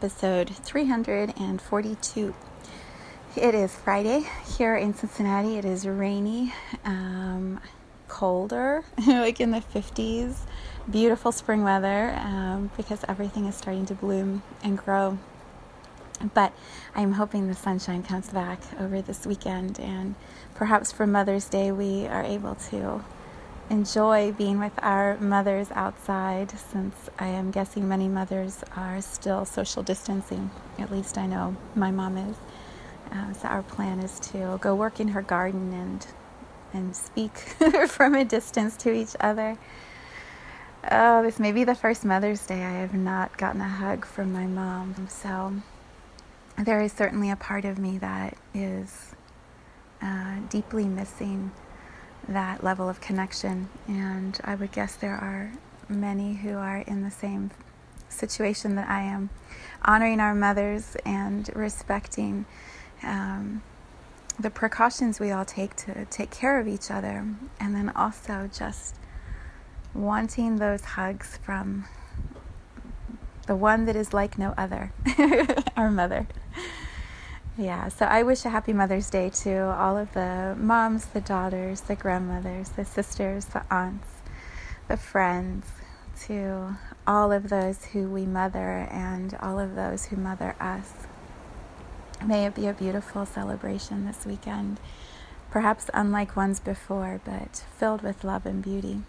Episode 342. It is Friday here in Cincinnati. It is rainy, um, colder, like in the 50s. Beautiful spring weather um, because everything is starting to bloom and grow. But I'm hoping the sunshine comes back over this weekend, and perhaps for Mother's Day, we are able to enjoy being with our mothers outside since I am guessing many mothers are still social distancing. At least I know my mom is. Uh, so our plan is to go work in her garden and and speak from a distance to each other. Oh, this may be the first Mother's Day I have not gotten a hug from my mom. So there is certainly a part of me that is uh, deeply missing that level of connection. And I would guess there are many who are in the same situation that I am, honoring our mothers and respecting um, the precautions we all take to take care of each other, and then also just wanting those hugs from the one that is like no other, our mother. Yeah, so I wish a happy Mother's Day to all of the moms, the daughters, the grandmothers, the sisters, the aunts, the friends, to all of those who we mother and all of those who mother us. May it be a beautiful celebration this weekend, perhaps unlike ones before, but filled with love and beauty.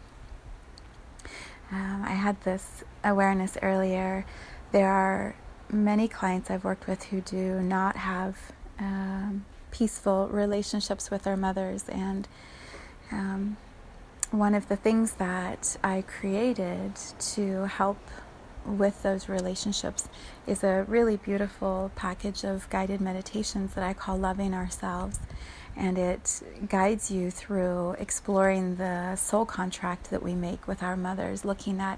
Um, I had this awareness earlier. There are many clients I've worked with who do not have um, peaceful relationships with their mothers. And um, one of the things that I created to help with those relationships is a really beautiful package of guided meditations that I call Loving Ourselves. And it guides you through exploring the soul contract that we make with our mothers, looking at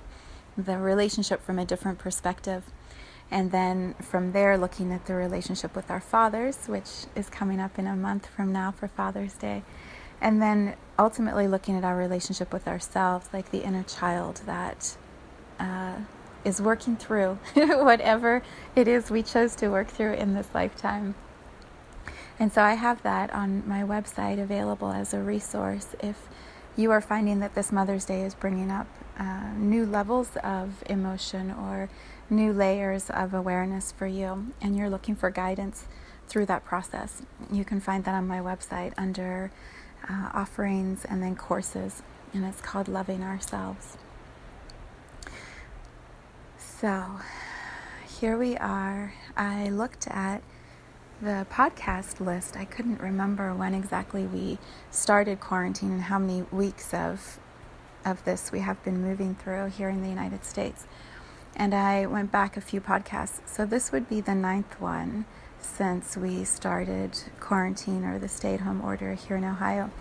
the relationship from a different perspective. And then from there, looking at the relationship with our fathers, which is coming up in a month from now for Father's Day. And then ultimately looking at our relationship with ourselves, like the inner child that uh, is working through whatever it is we chose to work through in this lifetime. And so I have that on my website available as a resource if you are finding that this Mother's Day is bringing up uh, new levels of emotion or new layers of awareness for you, and you're looking for guidance through that process. You can find that on my website under uh, offerings and then courses, and it's called Loving Ourselves. So, here we are. I looked at the podcast list. I couldn't remember when exactly we started quarantine and how many weeks of of this we have been moving through here in the United States. And I went back a few podcasts. So this would be the ninth one since we started quarantine or the stay at home order here in Ohio.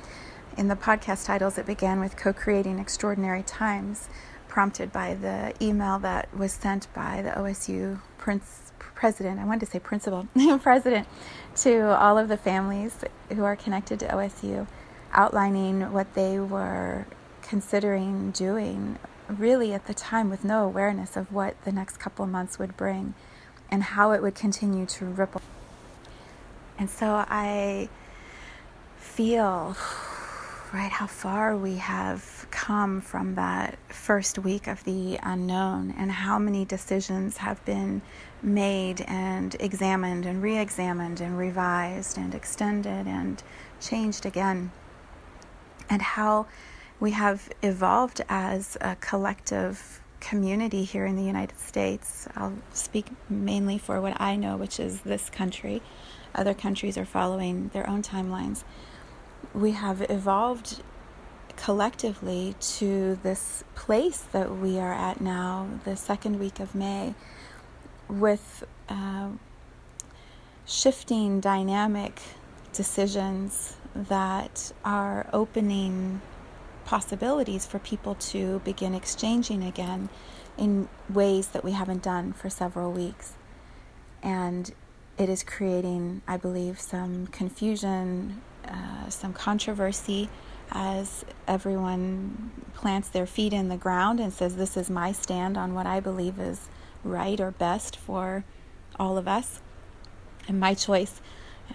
In the podcast titles, it began with co creating extraordinary times, prompted by the email that was sent by the OSU prince, president, I wanted to say principal, president, to all of the families who are connected to OSU, outlining what they were considering doing really at the time with no awareness of what the next couple months would bring and how it would continue to ripple. And so I feel, right, how far we have come from that first week of the unknown and how many decisions have been made and examined and re examined and revised and extended and changed again. And how we have evolved as a collective community here in the United States, I'll speak mainly for what I know, which is this country. Other countries are following their own timelines. We have evolved collectively to this place that we are at now, the second week of May, with uh, shifting dynamic decisions that are opening possibilities for people to begin exchanging again in ways that we haven't done for several weeks. And it is creating, I believe, some confusion, uh, some controversy as everyone plants their feet in the ground and says, This is my stand on what I believe is right or best for all of us. And my choice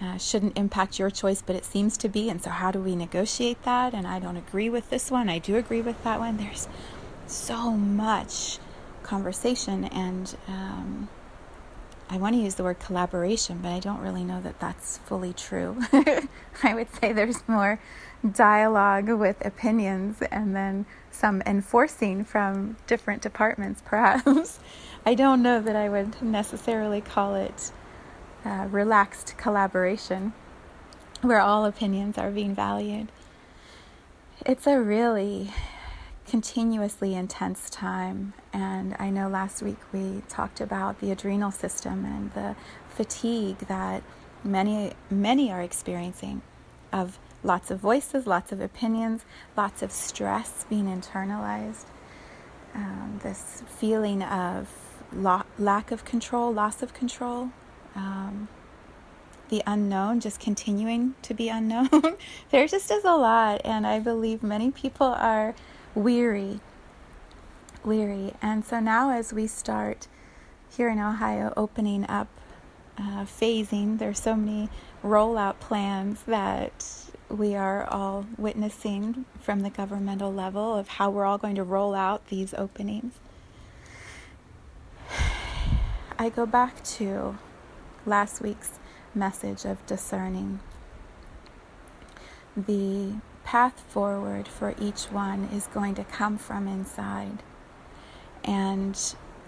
uh, shouldn't impact your choice, but it seems to be. And so, how do we negotiate that? And I don't agree with this one. I do agree with that one. There's so much conversation, and um, I want to use the word collaboration, but I don't really know that that's fully true. I would say there's more dialogue with opinions and then some enforcing from different departments, perhaps. I don't know that I would necessarily call it uh, relaxed collaboration where all opinions are being valued. It's a really continuously intense time, and I know last week we talked about the adrenal system and the fatigue that many many are experiencing of lots of voices, lots of opinions, lots of stress being internalized. Um, this feeling of lo- lack of control, loss of control, um, the unknown just continuing to be unknown. there just is a lot, and I believe many people are weary. Weary. And so now, as we start here in Ohio opening up, uh, phasing, there's so many rollout plans that we are all witnessing from the governmental level of how we're all going to roll out these openings. I go back to last week's message of discerning. The path forward for each one is going to come from inside. And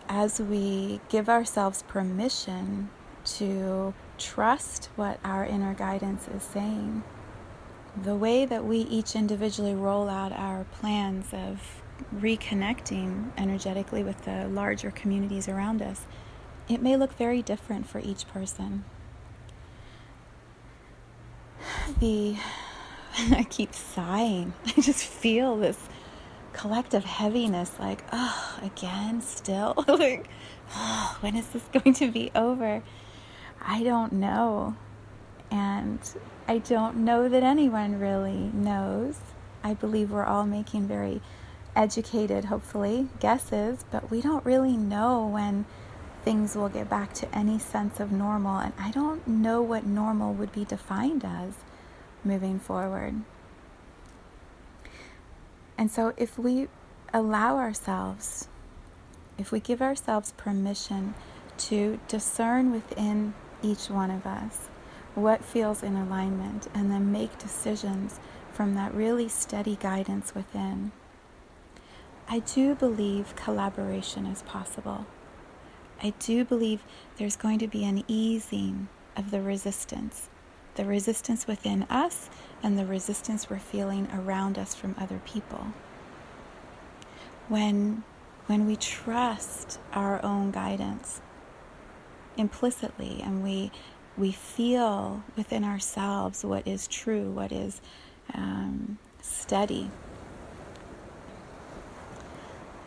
as we give ourselves permission to trust what our inner guidance is saying, the way that we each individually roll out our plans of reconnecting energetically with the larger communities around us it may look very different for each person. The I keep sighing. I just feel this collective heaviness like, oh, again, still? like, oh, when is this going to be over? I don't know. And I don't know that anyone really knows. I believe we're all making very educated, hopefully, guesses, but we don't really know when things will get back to any sense of normal. And I don't know what normal would be defined as moving forward. And so, if we allow ourselves, if we give ourselves permission to discern within each one of us what feels in alignment and then make decisions from that really steady guidance within, I do believe collaboration is possible. I do believe there's going to be an easing of the resistance, the resistance within us and the resistance we're feeling around us from other people. When, when we trust our own guidance implicitly and we, we feel within ourselves what is true, what is um, steady,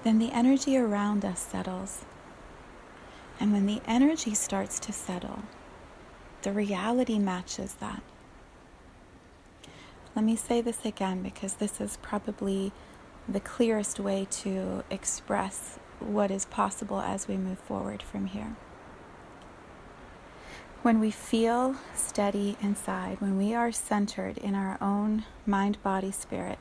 then the energy around us settles and when the energy starts to settle, the reality matches that. Let me say this again because this is probably the clearest way to express what is possible as we move forward from here. When we feel steady inside, when we are centered in our own mind, body, spirit,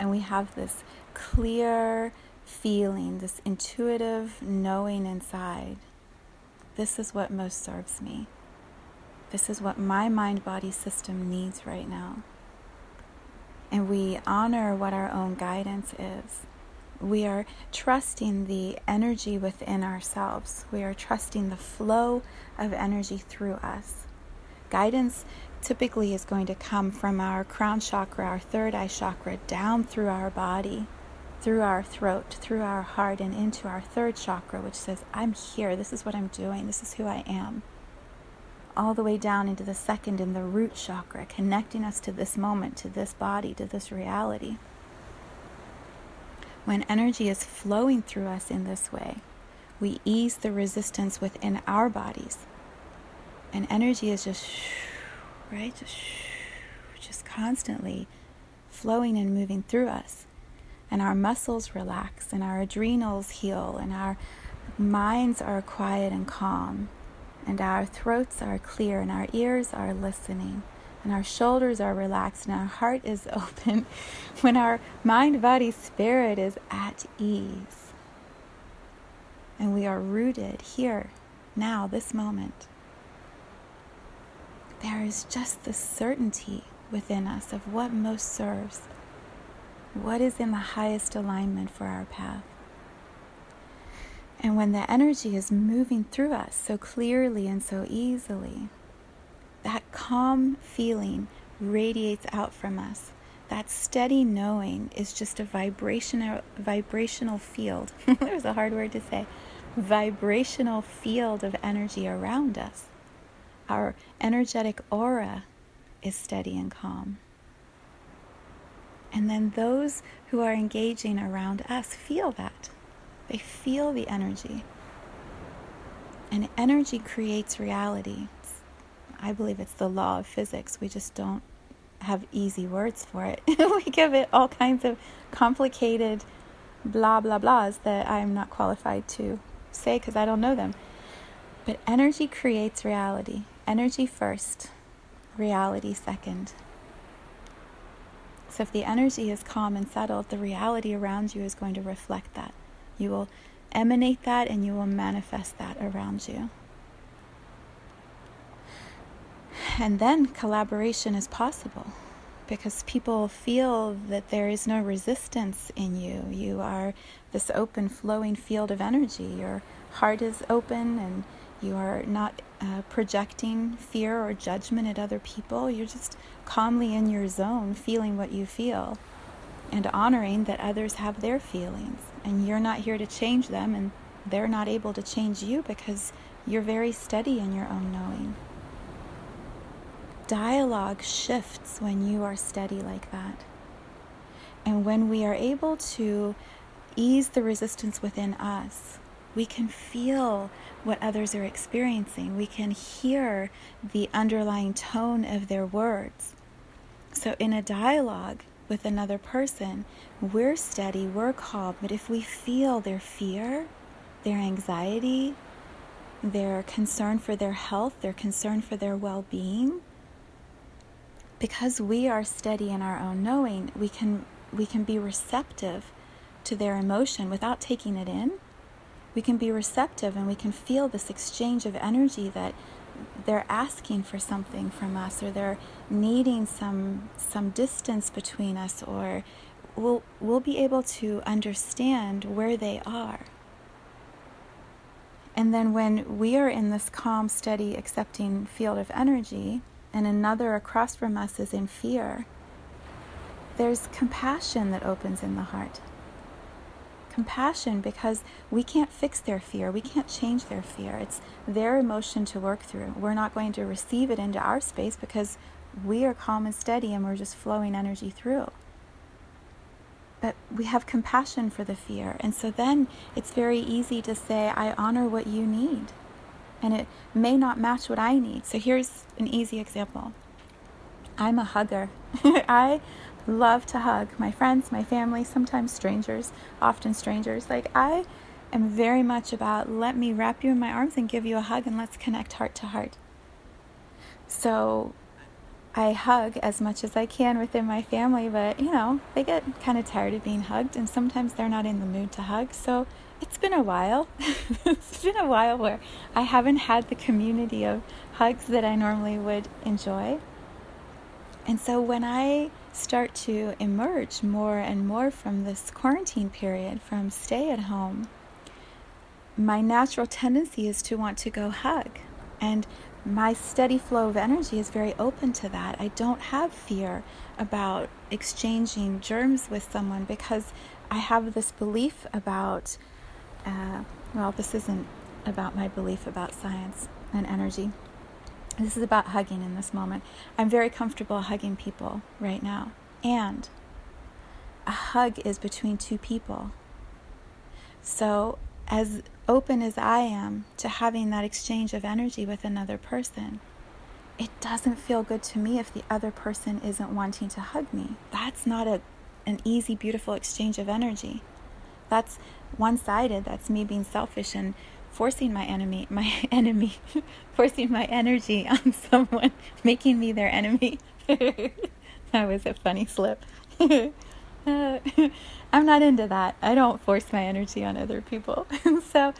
and we have this clear feeling, this intuitive knowing inside this is what most serves me. This is what my mind body system needs right now. And we honor what our own guidance is. We are trusting the energy within ourselves. We are trusting the flow of energy through us. Guidance typically is going to come from our crown chakra, our third eye chakra, down through our body, through our throat, through our heart, and into our third chakra, which says, I'm here. This is what I'm doing. This is who I am. All the way down into the second and the root chakra, connecting us to this moment, to this body, to this reality. When energy is flowing through us in this way, we ease the resistance within our bodies. And energy is just, right? Just, just constantly flowing and moving through us. And our muscles relax, and our adrenals heal, and our minds are quiet and calm, and our throats are clear, and our ears are listening and our shoulders are relaxed and our heart is open, when our mind, body, spirit is at ease, and we are rooted here, now, this moment, there is just the certainty within us of what most serves, what is in the highest alignment for our path. And when the energy is moving through us so clearly and so easily, that calm feeling radiates out from us. That steady knowing is just a vibrational vibrational field. There's a hard word to say. Vibrational field of energy around us. Our energetic aura is steady and calm. And then those who are engaging around us feel that. They feel the energy. And energy creates reality. I believe it's the law of physics. We just don't have easy words for it. we give it all kinds of complicated blah blah blahs that I'm not qualified to say because I don't know them. But energy creates reality. Energy first, reality second. So if the energy is calm and settled, the reality around you is going to reflect that. You will emanate that and you will manifest that around you. And then collaboration is possible because people feel that there is no resistance in you. You are this open, flowing field of energy. Your heart is open and you are not uh, projecting fear or judgment at other people. You're just calmly in your zone, feeling what you feel and honoring that others have their feelings. And you're not here to change them, and they're not able to change you because you're very steady in your own knowing dialogue shifts when you are steady like that. And when we are able to ease the resistance within us, we can feel what others are experiencing. We can hear the underlying tone of their words. So, in a dialogue with another person, we're steady, we're calm, but if we feel their fear, their anxiety, their concern for their health, their concern for their well being, because we are steady in our own knowing, we can we can be receptive to their emotion without taking it in. We can be receptive and we can feel this exchange of energy that they're asking for something from us or they're needing some some distance between us or we'll we'll be able to understand where they are. And then when we are in this calm, steady, accepting field of energy, and another across from us is in fear, there's compassion that opens in the heart. Compassion because we can't fix their fear. We can't change their fear. It's their emotion to work through. We're not going to receive it into our space because we are calm and steady and we're just flowing energy through. But we have compassion for the fear. And so then it's very easy to say, I honor what you need and it may not match what I need. So here's an easy example I'm a hugger. I love to hug my friends, my family, sometimes strangers, often strangers. Like, I am very much about let me wrap you in my arms and give you a hug and let's connect heart to heart. So, I hug as much as I can within my family, but you know, they get kind of tired of being hugged and sometimes they're not in the mood to hug. So, it's been a while. it's been a while where I haven't had the community of hugs that I normally would enjoy. And so when I start to emerge more and more from this quarantine period, from stay at home, my natural tendency is to want to go hug. And my steady flow of energy is very open to that. I don't have fear about exchanging germs with someone because I have this belief about, uh, well, this isn't about my belief about science and energy. This is about hugging in this moment. I'm very comfortable hugging people right now. And a hug is between two people. So, as open as I am to having that exchange of energy with another person, it doesn't feel good to me if the other person isn't wanting to hug me. That's not a, an easy, beautiful exchange of energy. That's one sided. That's me being selfish and forcing my enemy, my enemy, forcing my energy on someone, making me their enemy. that was a funny slip. uh, I'm not into that. I don't force my energy on other people. so uh,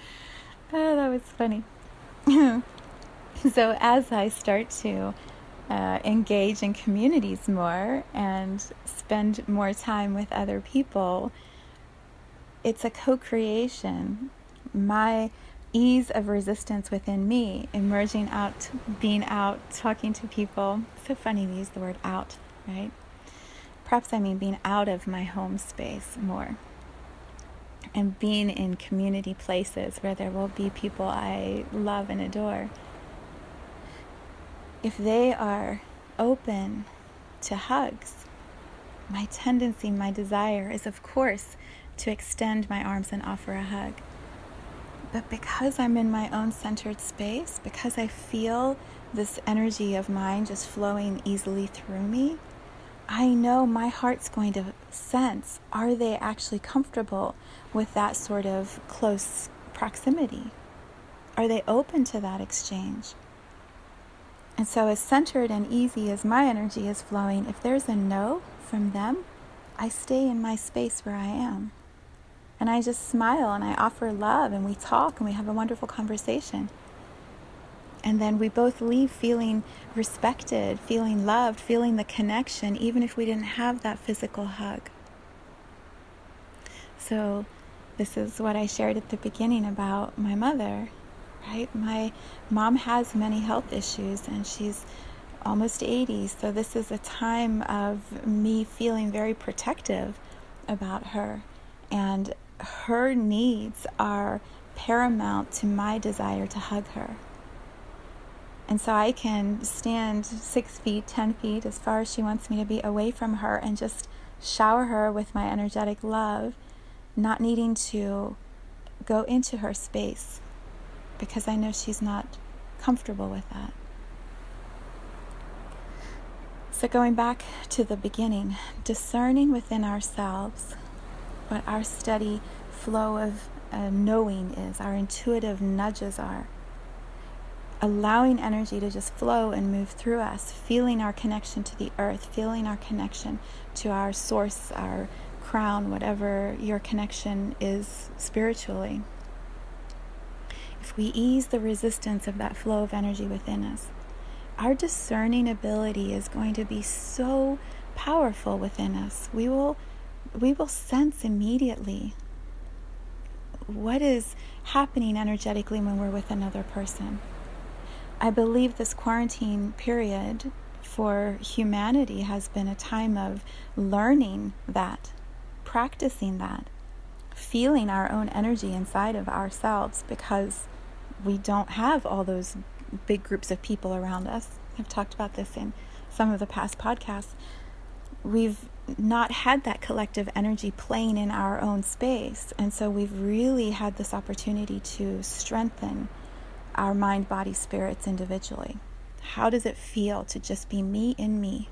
that was funny. so as I start to uh, engage in communities more and spend more time with other people, it's a co creation. My ease of resistance within me, emerging out, being out, talking to people. So funny we use the word out, right? Perhaps I mean being out of my home space more and being in community places where there will be people I love and adore. If they are open to hugs, my tendency, my desire is, of course, to extend my arms and offer a hug. But because I'm in my own centered space, because I feel this energy of mine just flowing easily through me, I know my heart's going to sense are they actually comfortable with that sort of close proximity? Are they open to that exchange? And so, as centered and easy as my energy is flowing, if there's a no from them, I stay in my space where I am. And I just smile and I offer love and we talk and we have a wonderful conversation. And then we both leave feeling respected, feeling loved, feeling the connection, even if we didn't have that physical hug. So, this is what I shared at the beginning about my mother, right? My mom has many health issues and she's almost 80. So, this is a time of me feeling very protective about her. And her needs are paramount to my desire to hug her. And so I can stand six feet, ten feet, as far as she wants me to be away from her and just shower her with my energetic love, not needing to go into her space because I know she's not comfortable with that. So, going back to the beginning, discerning within ourselves what our steady flow of uh, knowing is, our intuitive nudges are. Allowing energy to just flow and move through us, feeling our connection to the earth, feeling our connection to our source, our crown, whatever your connection is spiritually. If we ease the resistance of that flow of energy within us, our discerning ability is going to be so powerful within us. We will we will sense immediately what is happening energetically when we're with another person. I believe this quarantine period for humanity has been a time of learning that, practicing that, feeling our own energy inside of ourselves because we don't have all those big groups of people around us. I've talked about this in some of the past podcasts. We've not had that collective energy playing in our own space. And so we've really had this opportunity to strengthen our mind, body, spirits individually. How does it feel to just be me in me?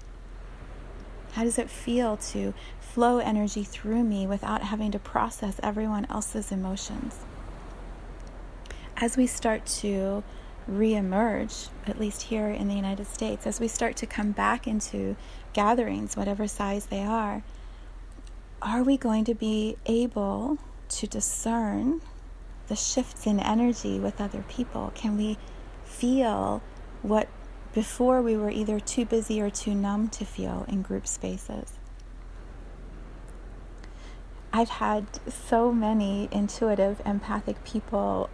How does it feel to flow energy through me without having to process everyone else's emotions? As we start to reemerge, at least here in the United States, as we start to come back into gatherings, whatever size they are, are we going to be able to discern the shifts in energy with other people? Can we feel what Before, we were either too busy or too numb to feel in group spaces. I've had so many intuitive, empathic people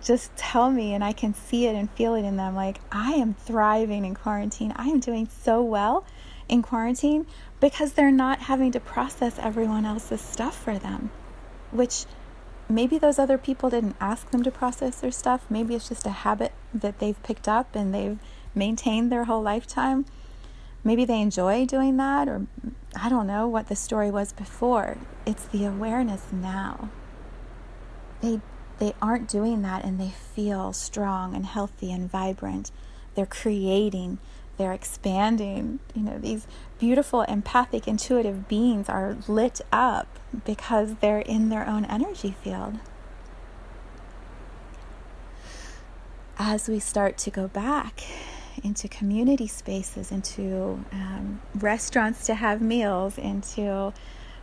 just tell me, and I can see it and feel it in them like, I am thriving in quarantine. I am doing so well in quarantine because they're not having to process everyone else's stuff for them, which maybe those other people didn't ask them to process their stuff. Maybe it's just a habit that they've picked up and they've maintained their whole lifetime. Maybe they enjoy doing that, or I don't know what the story was before. It's the awareness now. They they aren't doing that and they feel strong and healthy and vibrant. They're creating, they're expanding. You know, these beautiful, empathic, intuitive beings are lit up because they're in their own energy field. As we start to go back into community spaces, into um, restaurants to have meals, into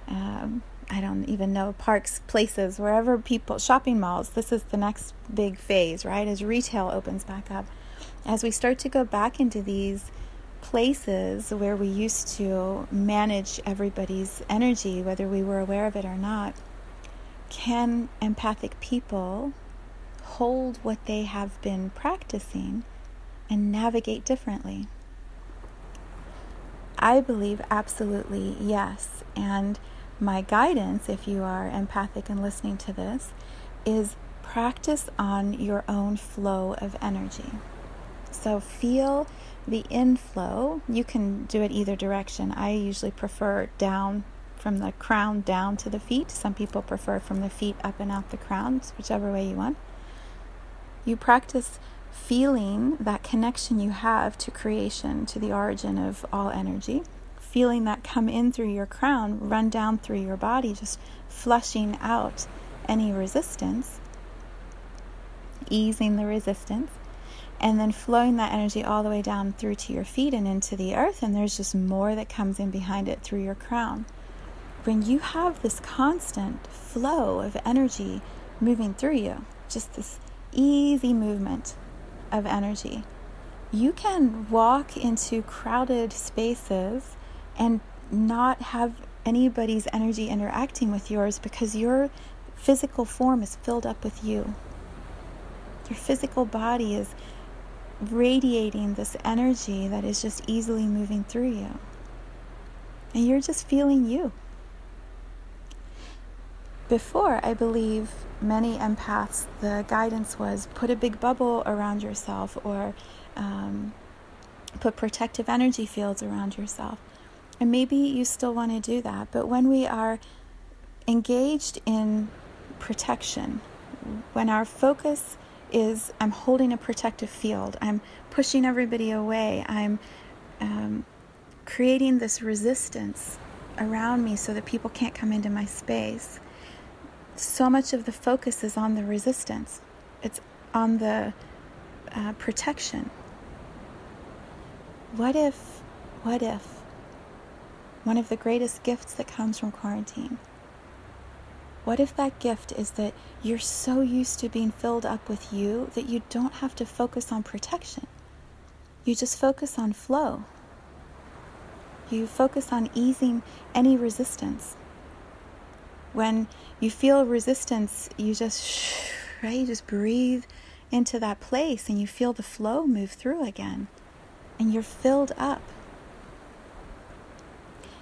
um, I don't even know parks, places, wherever people, shopping malls. This is the next big phase, right? As retail opens back up, as we start to go back into these places where we used to manage everybody's energy, whether we were aware of it or not, can empathic people hold what they have been practicing and navigate differently? I believe absolutely yes. And my guidance, if you are empathic and listening to this, is practice on your own flow of energy. So feel the inflow. You can do it either direction. I usually prefer down from the crown down to the feet. Some people prefer from the feet up and out the crown, whichever way you want. You practice feeling that connection you have to creation, to the origin of all energy feeling that come in through your crown, run down through your body, just flushing out any resistance, easing the resistance, and then flowing that energy all the way down through to your feet and into the earth. And there's just more that comes in behind it through your crown. When you have this constant flow of energy moving through you, just this easy movement of energy, you can walk into crowded spaces and not have anybody's energy interacting with yours because your physical form is filled up with you. Your physical body is radiating this energy that is just easily moving through you. And you're just feeling you. Before, I believe many empaths, the guidance was put a big bubble around yourself or um, put protective energy fields around yourself. And maybe you still want to do that. But when we are engaged in protection, when our focus is I'm holding a protective field, I'm pushing everybody away, I'm um, creating this resistance around me so that people can't come into my space. So much of the focus is on the resistance, it's on the uh, protection. What if, what if one of the greatest gifts that comes from quarantine. What if that gift is that you're so used to being filled up with you that you don't have to focus on protection? You just focus on flow. You focus on easing any resistance. When you feel resistance, you just, right, you just breathe into that place and you feel the flow move through again. And you're filled up.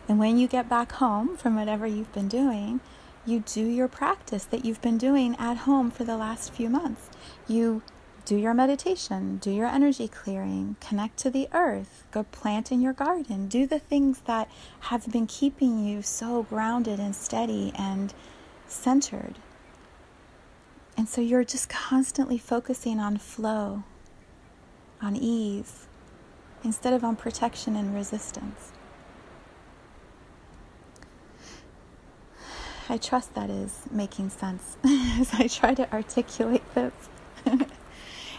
And when you get back home from whatever you've been doing, you do your practice that you've been doing at home for the last few months. You do your meditation, do your energy clearing, connect to the earth, go plant in your garden, do the things that have been keeping you so grounded and steady and centered. And so you're just constantly focusing on flow, on ease, instead of on protection and resistance. I trust that is making sense as I try to articulate this.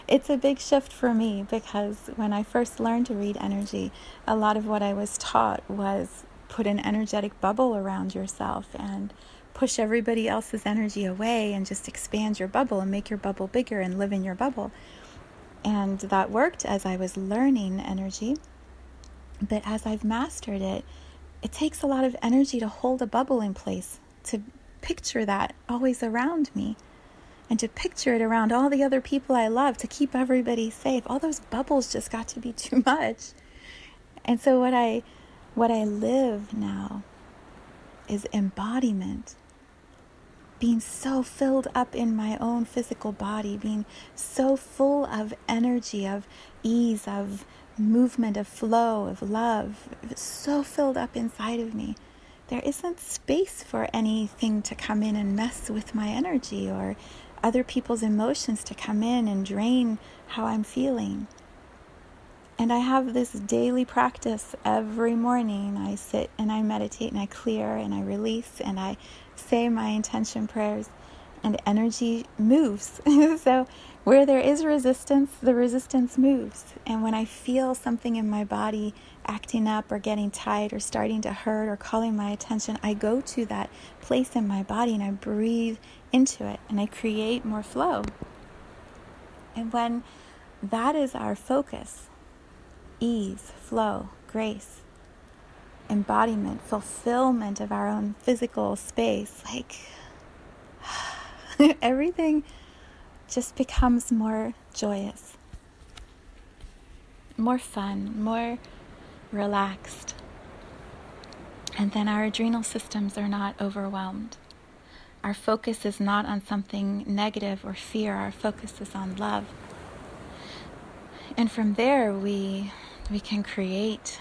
it's a big shift for me because when I first learned to read energy, a lot of what I was taught was put an energetic bubble around yourself and push everybody else's energy away and just expand your bubble and make your bubble bigger and live in your bubble. And that worked as I was learning energy. But as I've mastered it, it takes a lot of energy to hold a bubble in place, to picture that always around me, and to picture it around all the other people I love, to keep everybody safe. All those bubbles just got to be too much. And so what I what I live now is embodiment. Being so filled up in my own physical body, being so full of energy, of ease, of movement, of flow, of love, so filled up inside of me. There isn't space for anything to come in and mess with my energy or other people's emotions to come in and drain how I'm feeling. And I have this daily practice every morning. I sit and I meditate and I clear and I release and I say my intention prayers, and energy moves. so, where there is resistance, the resistance moves. And when I feel something in my body acting up or getting tight or starting to hurt or calling my attention, I go to that place in my body and I breathe into it and I create more flow. And when that is our focus, ease, flow, grace, embodiment, fulfillment of our own physical space, like everything just becomes more joyous, more fun, more relaxed. And then our adrenal systems are not overwhelmed. Our focus is not on something negative or fear, our focus is on love. And from there, we we can create,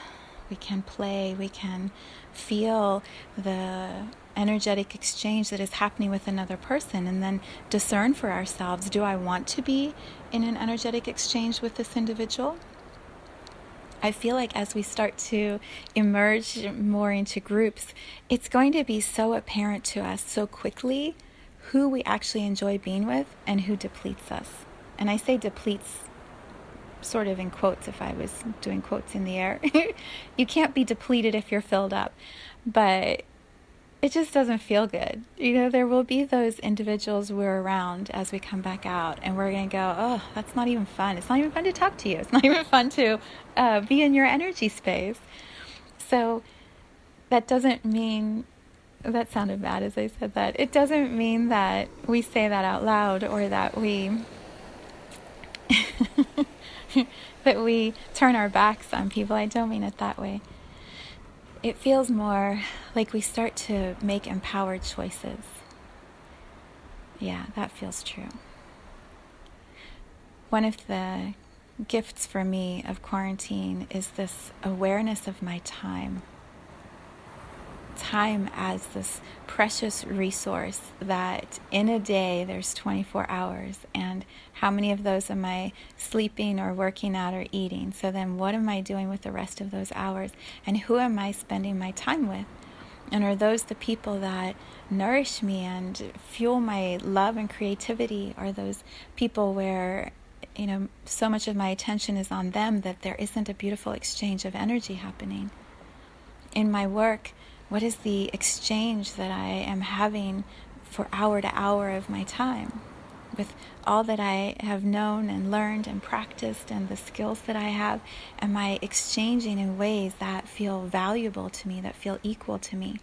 we can play, we can feel the energetic exchange that is happening with another person and then discern for ourselves do I want to be in an energetic exchange with this individual? I feel like as we start to emerge more into groups, it's going to be so apparent to us so quickly who we actually enjoy being with and who depletes us. And I say depletes sort of in quotes if I was doing quotes in the air. you can't be depleted if you're filled up, but it just doesn't feel good. You know, there will be those individuals we're around as we come back out, and we're going to go, oh, that's not even fun. It's not even fun to talk to you. It's not even fun to uh, be in your energy space. So that doesn't mean that sounded bad as I said that. It doesn't mean that we say that out loud or that we that we turn our backs on people. I don't mean it that way. It feels more like we start to make empowered choices. Yeah, that feels true. One of the gifts for me of quarantine is this awareness of my time time as this precious resource that in a day there's 24 hours and how many of those am I sleeping or working out or eating? So then what am I doing with the rest of those hours? And who am I spending my time with? And are those the people that nourish me and fuel my love and creativity? Are those people where you know so much of my attention is on them that there isn't a beautiful exchange of energy happening? In my work what is the exchange that I am having for hour to hour of my time? With all that I have known and learned and practiced and the skills that I have, am I exchanging in ways that feel valuable to me, that feel equal to me?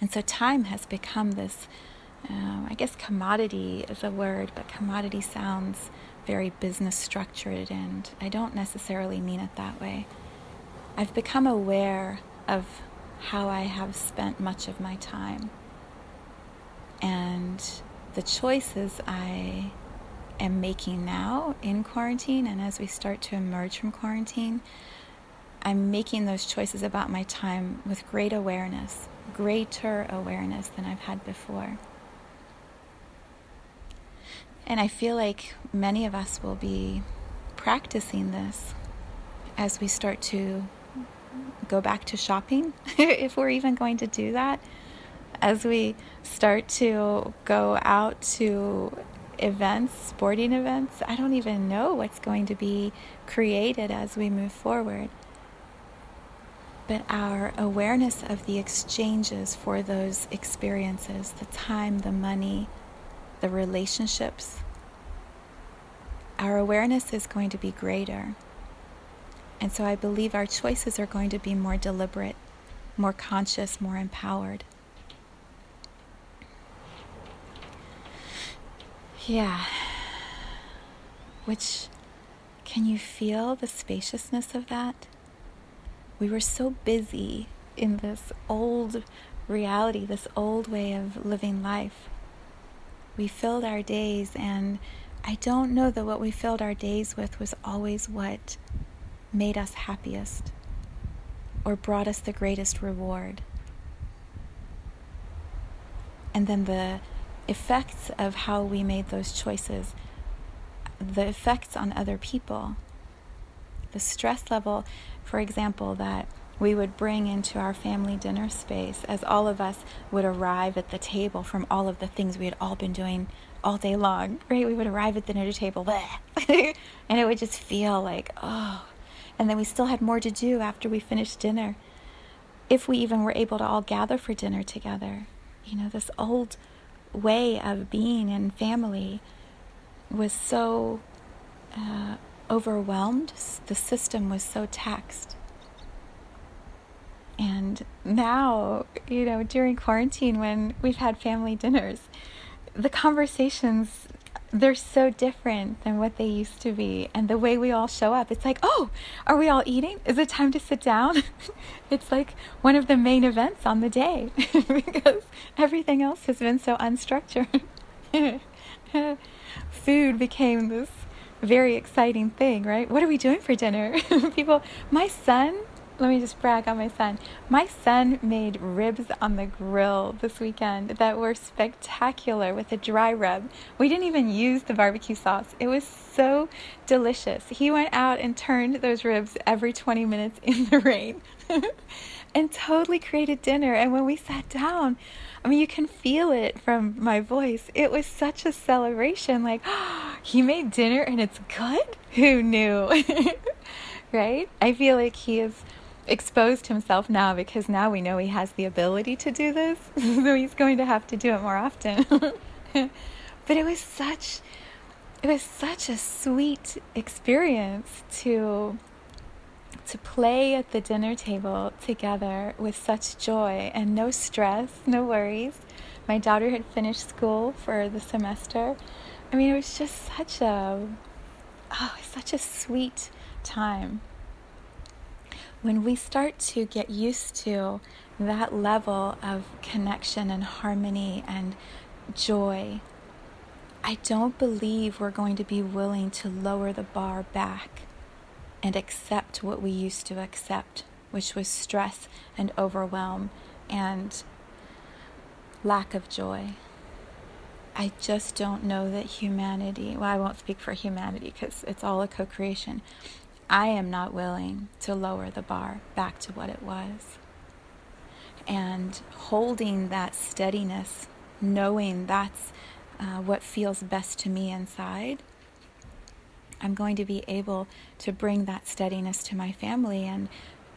And so time has become this, uh, I guess commodity is a word, but commodity sounds very business structured, and I don't necessarily mean it that way. I've become aware of how I have spent much of my time. And the choices I am making now in quarantine and as we start to emerge from quarantine, I'm making those choices about my time with great awareness, greater awareness than I've had before. And I feel like many of us will be practicing this as we start to go back to shopping, if we're even going to do that, as we start to go out to events, sporting events. I don't even know what's going to be created as we move forward. But our awareness of the exchanges for those experiences, the time, the money, the relationships, our awareness is going to be greater. And so I believe our choices are going to be more deliberate, more conscious, more empowered. Yeah. Which, can you feel the spaciousness of that? We were so busy in this old reality, this old way of living life. We filled our days, and I don't know that what we filled our days with was always what made us happiest or brought us the greatest reward. And then the effects of how we made those choices, the effects on other people, the stress level, for example, that we would bring into our family dinner space as all of us would arrive at the table from all of the things we had all been doing all day long, right? We would arrive at the dinner table, and it would just feel like, oh. And then we still had more to do after we finished dinner, if we even were able to all gather for dinner together. You know, this old way of being in family was so uh, overwhelmed, the system was so taxed. And now, you know, during quarantine when we've had family dinners, the conversations they're so different than what they used to be. And the way we all show up it's like oh are we all eating? Is it time to sit down? It's like one of the main events on the day because everything else has been so unstructured. Food became this very exciting thing right? What are we doing for dinner? People my son let me just brag on my son. My son made ribs on the grill this weekend that were spectacular with a dry rub. We didn't even use the barbecue sauce. It was so delicious. He went out and turned those ribs every 20 minutes in the rain and totally created dinner. And when we sat down, I mean, you can feel it from my voice. It was such a celebration. Like, oh, he made dinner and it's good? Who knew? right? I feel like he is exposed himself now because now we know he has the ability to do this. so he's going to have to do it more often. but it was such it was such a sweet experience to to play at the dinner table together with such joy and no stress, no worries. My daughter had finished school for the semester. I mean, it was just such a oh, such a sweet time when we start to get used to that level of connection and harmony and joy, I don't believe we're going to be willing to lower the bar back and accept what we used to accept, which was stress and overwhelm and lack of joy. I just don't know that humanity, well, I won't speak for humanity because it's all a co creation. I am not willing to lower the bar back to what it was. And holding that steadiness, knowing that's uh, what feels best to me inside, I'm going to be able to bring that steadiness to my family and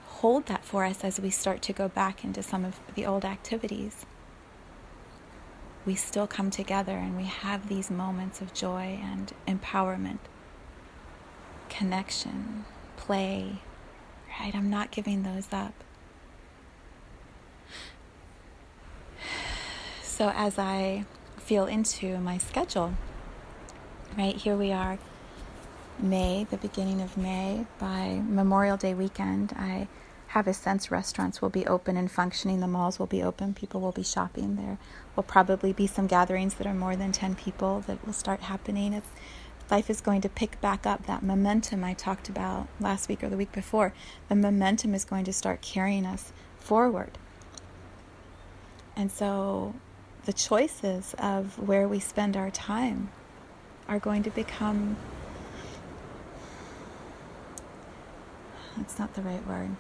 hold that for us as we start to go back into some of the old activities. We still come together and we have these moments of joy and empowerment connection, play, right? I'm not giving those up. So as I feel into my schedule, right, here we are, May, the beginning of May, by Memorial Day weekend, I have a sense restaurants will be open and functioning, the malls will be open, people will be shopping. There will probably be some gatherings that are more than 10 people that will start happening. It's life is going to pick back up that momentum I talked about last week or the week before. The momentum is going to start carrying us forward. And so the choices of where we spend our time are going to become that's not the right word.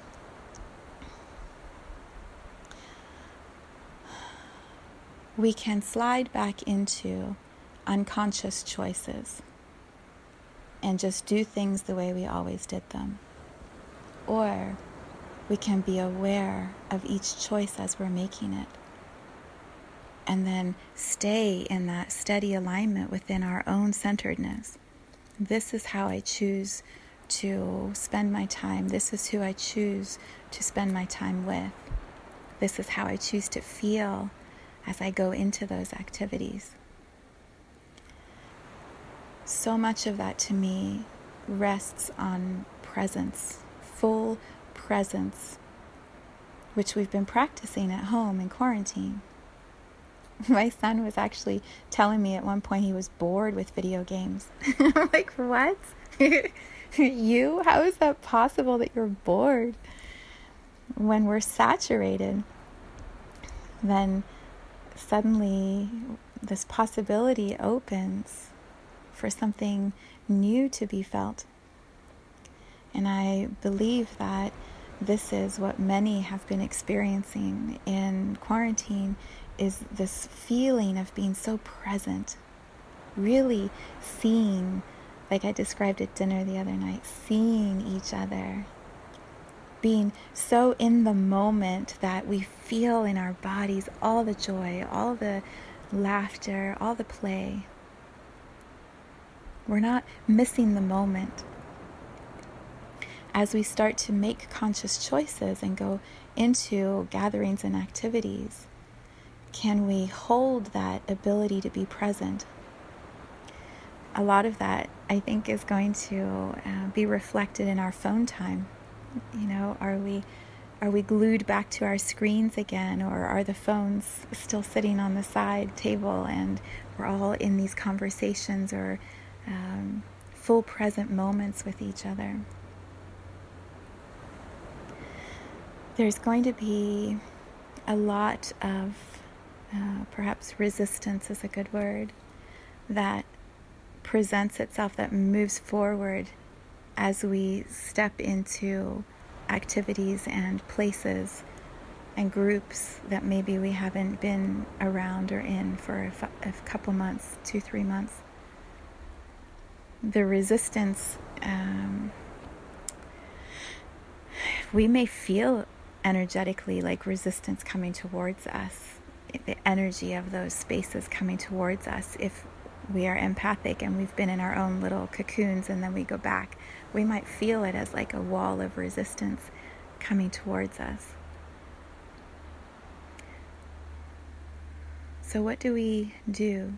We can slide back into unconscious choices and just do things the way we always did them. Or we can be aware of each choice as we're making it. And then stay in that steady alignment within our own centeredness This is how I choose to spend my time. This is who I choose to spend my time with. This is how I choose to feel as I go into those activities. So much of that to me rests on presence, full presence, which we've been practicing at home in quarantine. My son was actually telling me at one point he was bored with video games. I'm like, what? you? How is that possible that you're bored? When we're saturated, then suddenly this possibility opens for something new to be felt. And I believe that this is what many have been experiencing in quarantine is this feeling of being so present, really seeing, like I described at dinner the other night, seeing each other, being so in the moment that we feel in our bodies all the joy, all the laughter, all the play. We're not missing the moment. As we start to make conscious choices and go into gatherings and activities, can we hold that ability to be present? A lot of that, I think, is going to uh, be reflected in our phone time. You know, are we are we glued back to our screens again, or are the phones still sitting on the side table and we're all in these conversations or um, full present moments with each other? There's going to be a lot of uh, perhaps resistance is a good word, that presents itself, that moves forward as we step into activities and places and groups that maybe we haven't been around or in for a, f- a couple months, two, three months. The resistance, um, we may feel energetically like resistance coming towards us. The energy of those spaces coming towards us. If we are empathic and we've been in our own little cocoons and then we go back we might feel it as like a wall of resistance coming towards us. So what do we do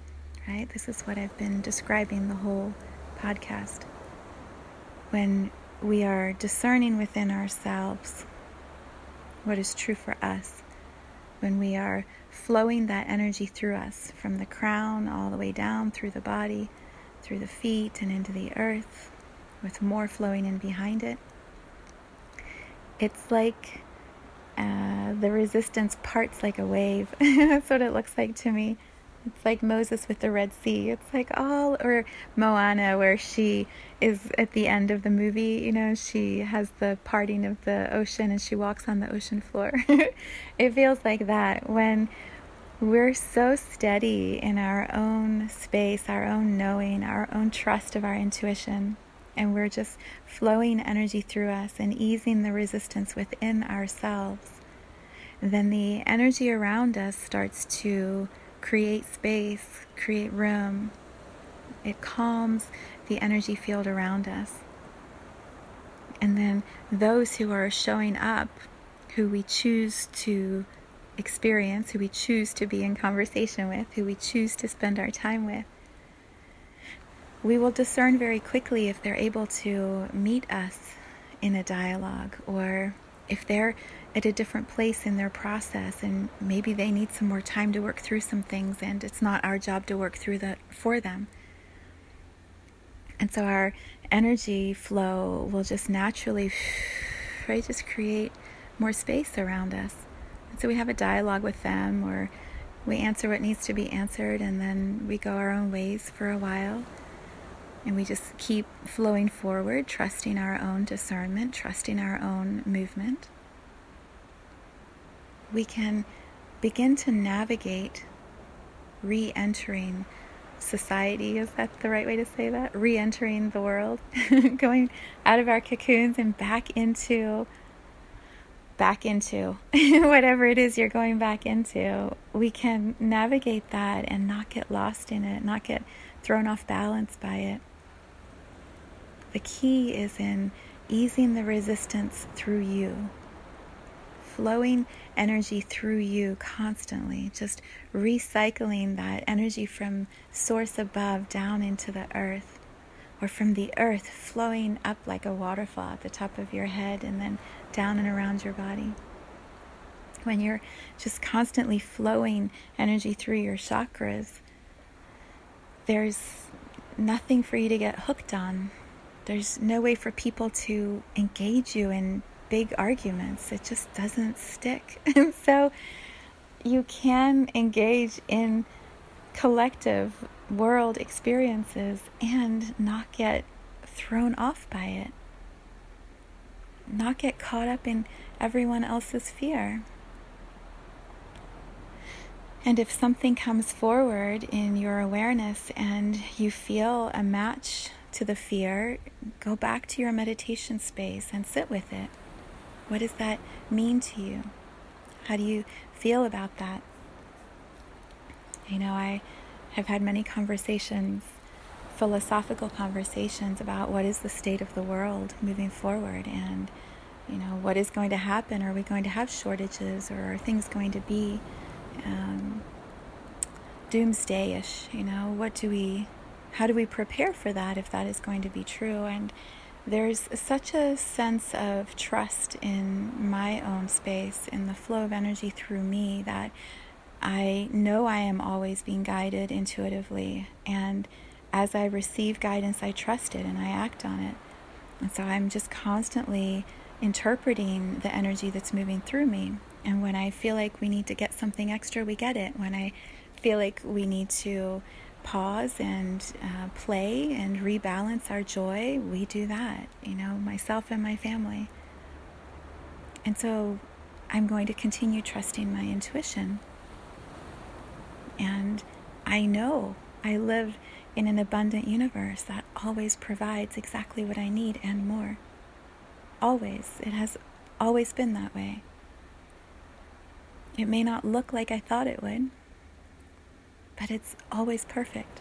right? This is what i've been describing the whole podcast when we are discerning within ourselves what is true for us when we are flowing that energy through us from the crown all the way down through the body, through the feet, and into the earth, with more flowing in behind it. It's like uh, the resistance parts like a wave. That's what it looks like to me. It's like Moses with the Red Sea. It's like all, or Moana, where she is at the end of the movie, you know, she has the parting of the ocean and she walks on the ocean floor. it feels like that when we're so steady in our own space, our own knowing, our own trust of our intuition, and we're just flowing energy through us and easing the resistance within ourselves, then the energy around us starts to create space, create room. It calms the energy field around us. And then those who are showing up, who we choose to experience, who we choose to be in conversation with, who we choose to spend our time with, we will discern very quickly if they're able to meet us in a dialogue or if they're at a different place in their process and maybe they need some more time to work through some things and it's not our job to work through that for them. And so our energy flow will just naturally right just create more space around us. And so we have a dialogue with them or we answer what needs to be answered and then we go our own ways for a while. And we just keep flowing forward, trusting our own discernment, trusting our own movement. We can begin to navigate re entering society. Is that the right way to say that? Re entering the world, going out of our cocoons and back into back into whatever it is you're going back into, we can navigate that and not get lost in it, not get thrown off balance by it. the key is in easing the resistance through you, flowing energy through you constantly, just recycling that energy from source above down into the earth, or from the earth flowing up like a waterfall at the top of your head and then down and around your body. When you're just constantly flowing energy through your chakras, there's nothing for you to get hooked on. There's no way for people to engage you in big arguments. It just doesn't stick. And so you can engage in collective world experiences and not get thrown off by it, not get caught up in everyone else's fear. And if something comes forward in your awareness and you feel a match to the fear, go back to your meditation space and sit with it. What does that mean to you? How do you feel about that? You know, I have had many conversations, philosophical conversations about what is the state of the world moving forward and, you know, what is going to happen? Are we going to have shortages or are things going to be um, doomsday-ish you know what do we how do we prepare for that if that is going to be true and there's such a sense of trust in my own space in the flow of energy through me that I know I am always being guided intuitively. And as I receive guidance I trust it and I act on it. And so I'm just constantly interpreting the energy that's moving through me. And when I feel like we need to get something extra, we get it. When I feel like we need to pause and uh, play and rebalance our joy, we do that, you know, myself and my family. And so I'm going to continue trusting my intuition. And I know I live in an abundant universe that always provides exactly what I need and more. Always. It has always been that way. It may not look like I thought it would, but it's always perfect.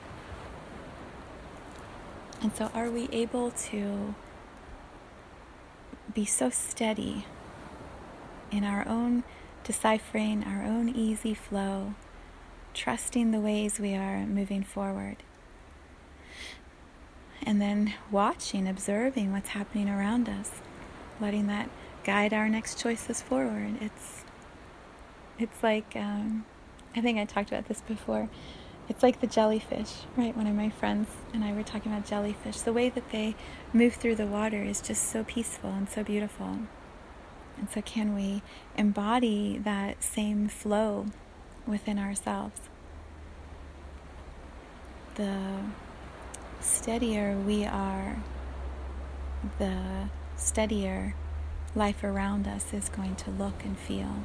And so, are we able to be so steady in our own deciphering, our own easy flow, trusting the ways we are moving forward? And then watching, observing what's happening around us, letting that guide our next choices forward. It's it's like, um, I think I talked about this before. It's like the jellyfish, right? One of my friends and I were talking about jellyfish. The way that they move through the water is just so peaceful and so beautiful. And so, can we embody that same flow within ourselves? The steadier we are, the steadier life around us is going to look and feel.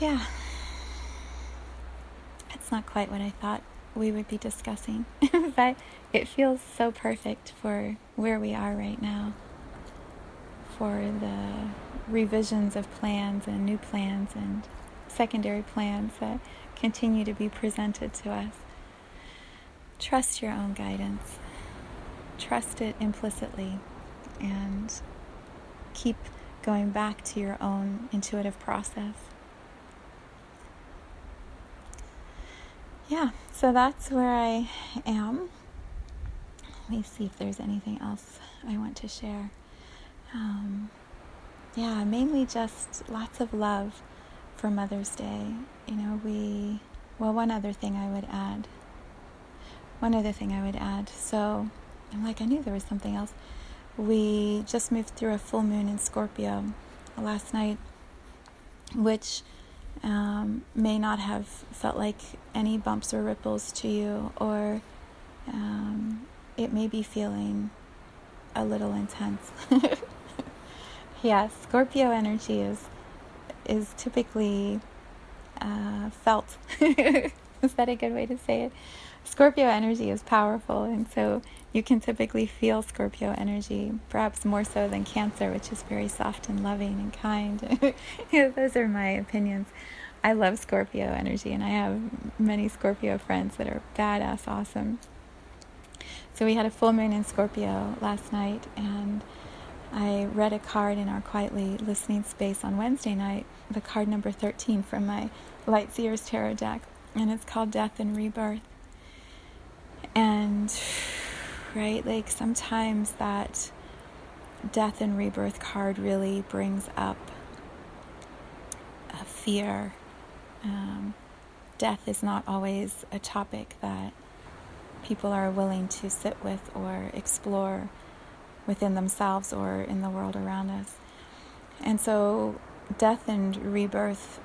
Yeah. It's not quite what I thought we would be discussing, but it feels so perfect for where we are right now. For the revisions of plans and new plans and secondary plans that continue to be presented to us. Trust your own guidance, trust it implicitly, and keep going back to your own intuitive process. Yeah, so that's where I am. Let me see if there's anything else I want to share. Um, yeah, mainly just lots of love for Mother's Day. You know, we, well, one other thing I would add. One other thing I would add. So, I'm like, I knew there was something else. We just moved through a full moon in Scorpio last night, which um, may not have felt like any bumps or ripples to you, or um, it may be feeling a little intense. yeah, Scorpio energy is is typically uh, felt. is that a good way to say it? Scorpio energy is powerful, and so you can typically feel Scorpio energy, perhaps more so than Cancer, which is very soft and loving and kind. Those are my opinions. I love Scorpio energy, and I have many Scorpio friends that are badass awesome. So we had a full moon in Scorpio last night, and I read a card in our quietly listening space on Wednesday night, the card number 13 from my Light Seers Tarot deck, and it's called Death and Rebirth. And, right, like sometimes that death and rebirth card really brings up a fear. Um, death is not always a topic that people are willing to sit with or explore within themselves or in the world around us. And so, death and rebirth,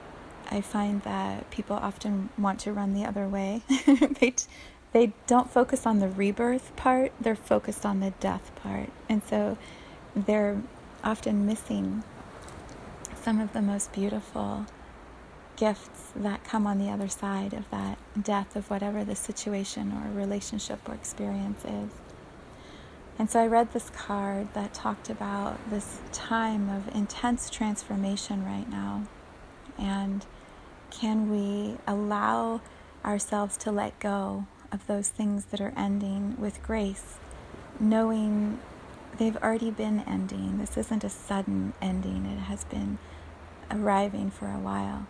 I find that people often want to run the other way. they, they don't focus on the rebirth part, they're focused on the death part. And so, they're often missing some of the most beautiful gifts that come on the other side of that death of whatever the situation or relationship or experience is. And so I read this card that talked about this time of intense transformation right now. And can we allow ourselves to let go of those things that are ending with grace, knowing they've already been ending. This isn't a sudden ending, it has been arriving for a while.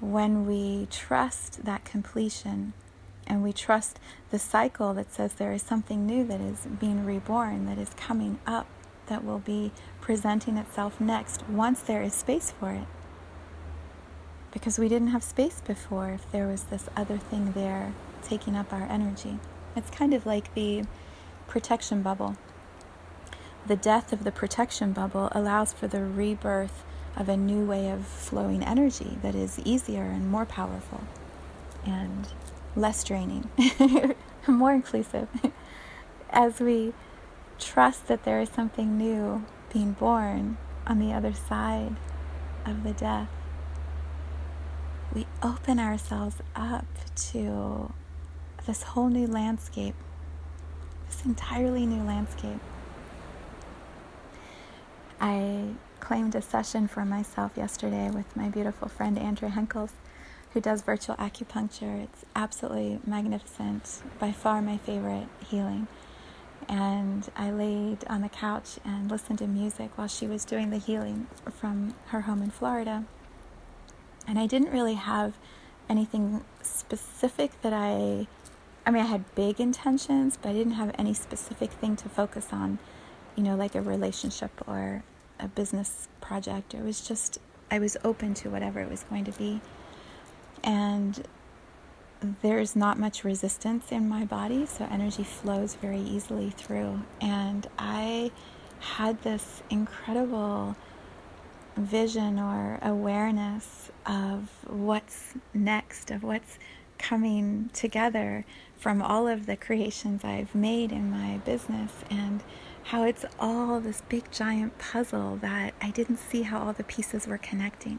When we trust that completion and we trust the cycle that says there is something new that is being reborn, that is coming up, that will be presenting itself next once there is space for it. Because we didn't have space before if there was this other thing there taking up our energy. It's kind of like the protection bubble the death of the protection bubble allows for the rebirth of a new way of flowing energy that is easier and more powerful and less draining, more inclusive. As we trust that there is something new being born on the other side of the death, we open ourselves up to this whole new landscape, this entirely new landscape. I claimed a session for myself yesterday with my beautiful friend Andrea Henkels, who does virtual acupuncture. It's absolutely magnificent, by far my favorite healing. And I laid on the couch and listened to music while she was doing the healing from her home in Florida. And I didn't really have anything specific that I, I mean, I had big intentions, but I didn't have any specific thing to focus on, you know, like a relationship or a business project. It was just, I was open to whatever it was going to be. And there's not much resistance in my body, so energy flows very easily through. And I had this incredible vision or awareness of what's next, of what's coming together from all of the creations I've made in my business. And how it's all this big giant puzzle that I didn't see how all the pieces were connecting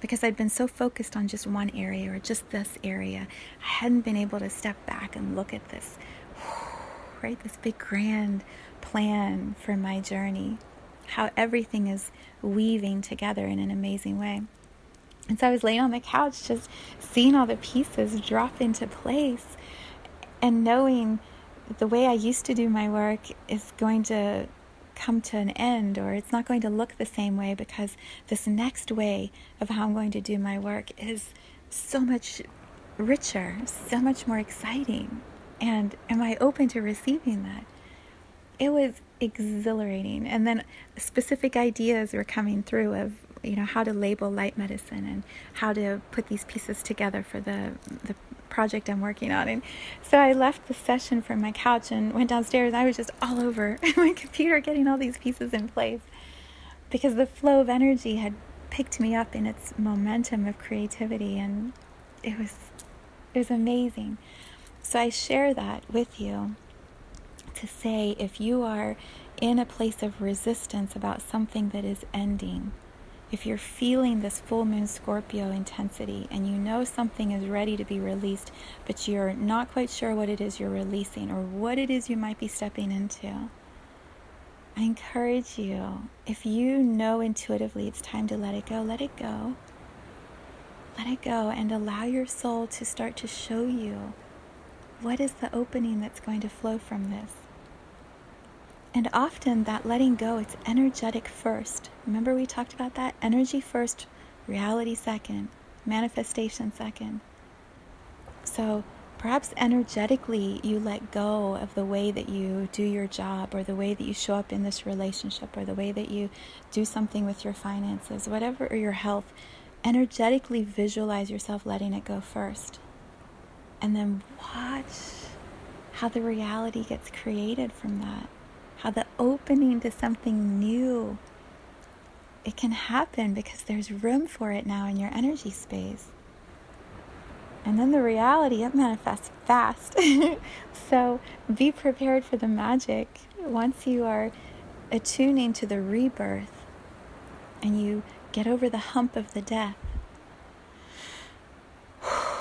because I'd been so focused on just one area or just this area. I hadn't been able to step back and look at this, right? This big grand plan for my journey, how everything is weaving together in an amazing way. And so I was laying on the couch just seeing all the pieces drop into place and knowing the way I used to do my work is going to come to an end or it's not going to look the same way because this next way of how I'm going to do my work is so much richer, so much more exciting. And am I open to receiving that? It was exhilarating. And then specific ideas were coming through of you know how to label light medicine and how to put these pieces together for the the project I'm working on. And so I left the session from my couch and went downstairs. I was just all over my computer getting all these pieces in place because the flow of energy had picked me up in its momentum of creativity and it was it was amazing. So I share that with you to say if you are in a place of resistance about something that is ending, if you're feeling this full moon Scorpio intensity and you know something is ready to be released, but you're not quite sure what it is you're releasing or what it is you might be stepping into, I encourage you, if you know intuitively it's time to let it go, let it go. Let it go and allow your soul to start to show you what is the opening that's going to flow from this. And often that letting go, it's energetic first. Remember, we talked about that? Energy first, reality second, manifestation second. So perhaps energetically you let go of the way that you do your job or the way that you show up in this relationship or the way that you do something with your finances, whatever, or your health. Energetically visualize yourself letting it go first. And then watch how the reality gets created from that how the opening to something new it can happen because there's room for it now in your energy space. And then the reality, it manifests fast. so be prepared for the magic. Once you are attuning to the rebirth and you get over the hump of the death,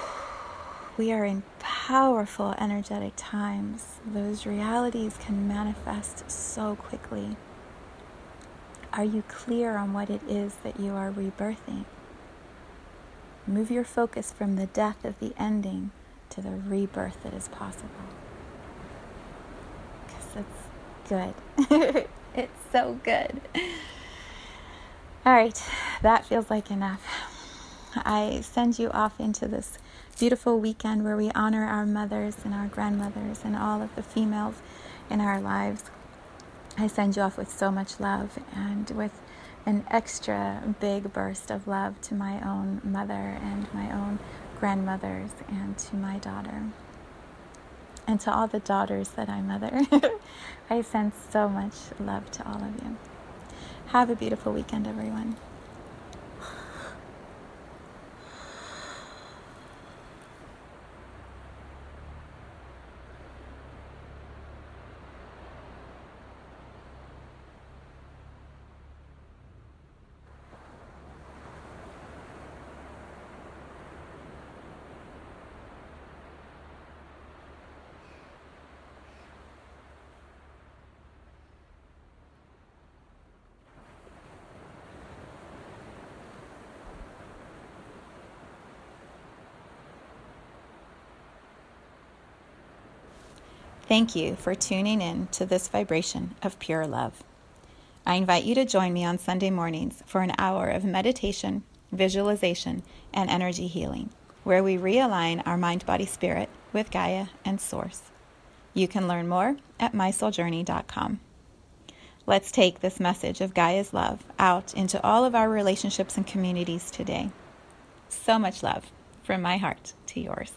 we are in powerful energetic times. Those realities can manifest so quickly. Are you clear on what it is that you are rebirthing? Move your focus from the death of the ending to the rebirth that is possible. Because it's good. it's so good. All right, that feels like enough. I send you off into this beautiful weekend where we honor our mothers and our grandmothers and all of the females in our lives. I send you off with so much love and with an extra big burst of love to my own mother and my own grandmothers and to my daughter. And to all the daughters that I mother, I send so much love to all of you. Have a beautiful weekend, everyone. Thank you for tuning in to this vibration of pure love. I invite you to join me on Sunday mornings for an hour of meditation, visualization, and energy healing, where we realign our mind, body, spirit with Gaia and Source. You can learn more at mysouljourney.com. Let's take this message of Gaia's love out into all of our relationships and communities today. So much love from my heart to yours.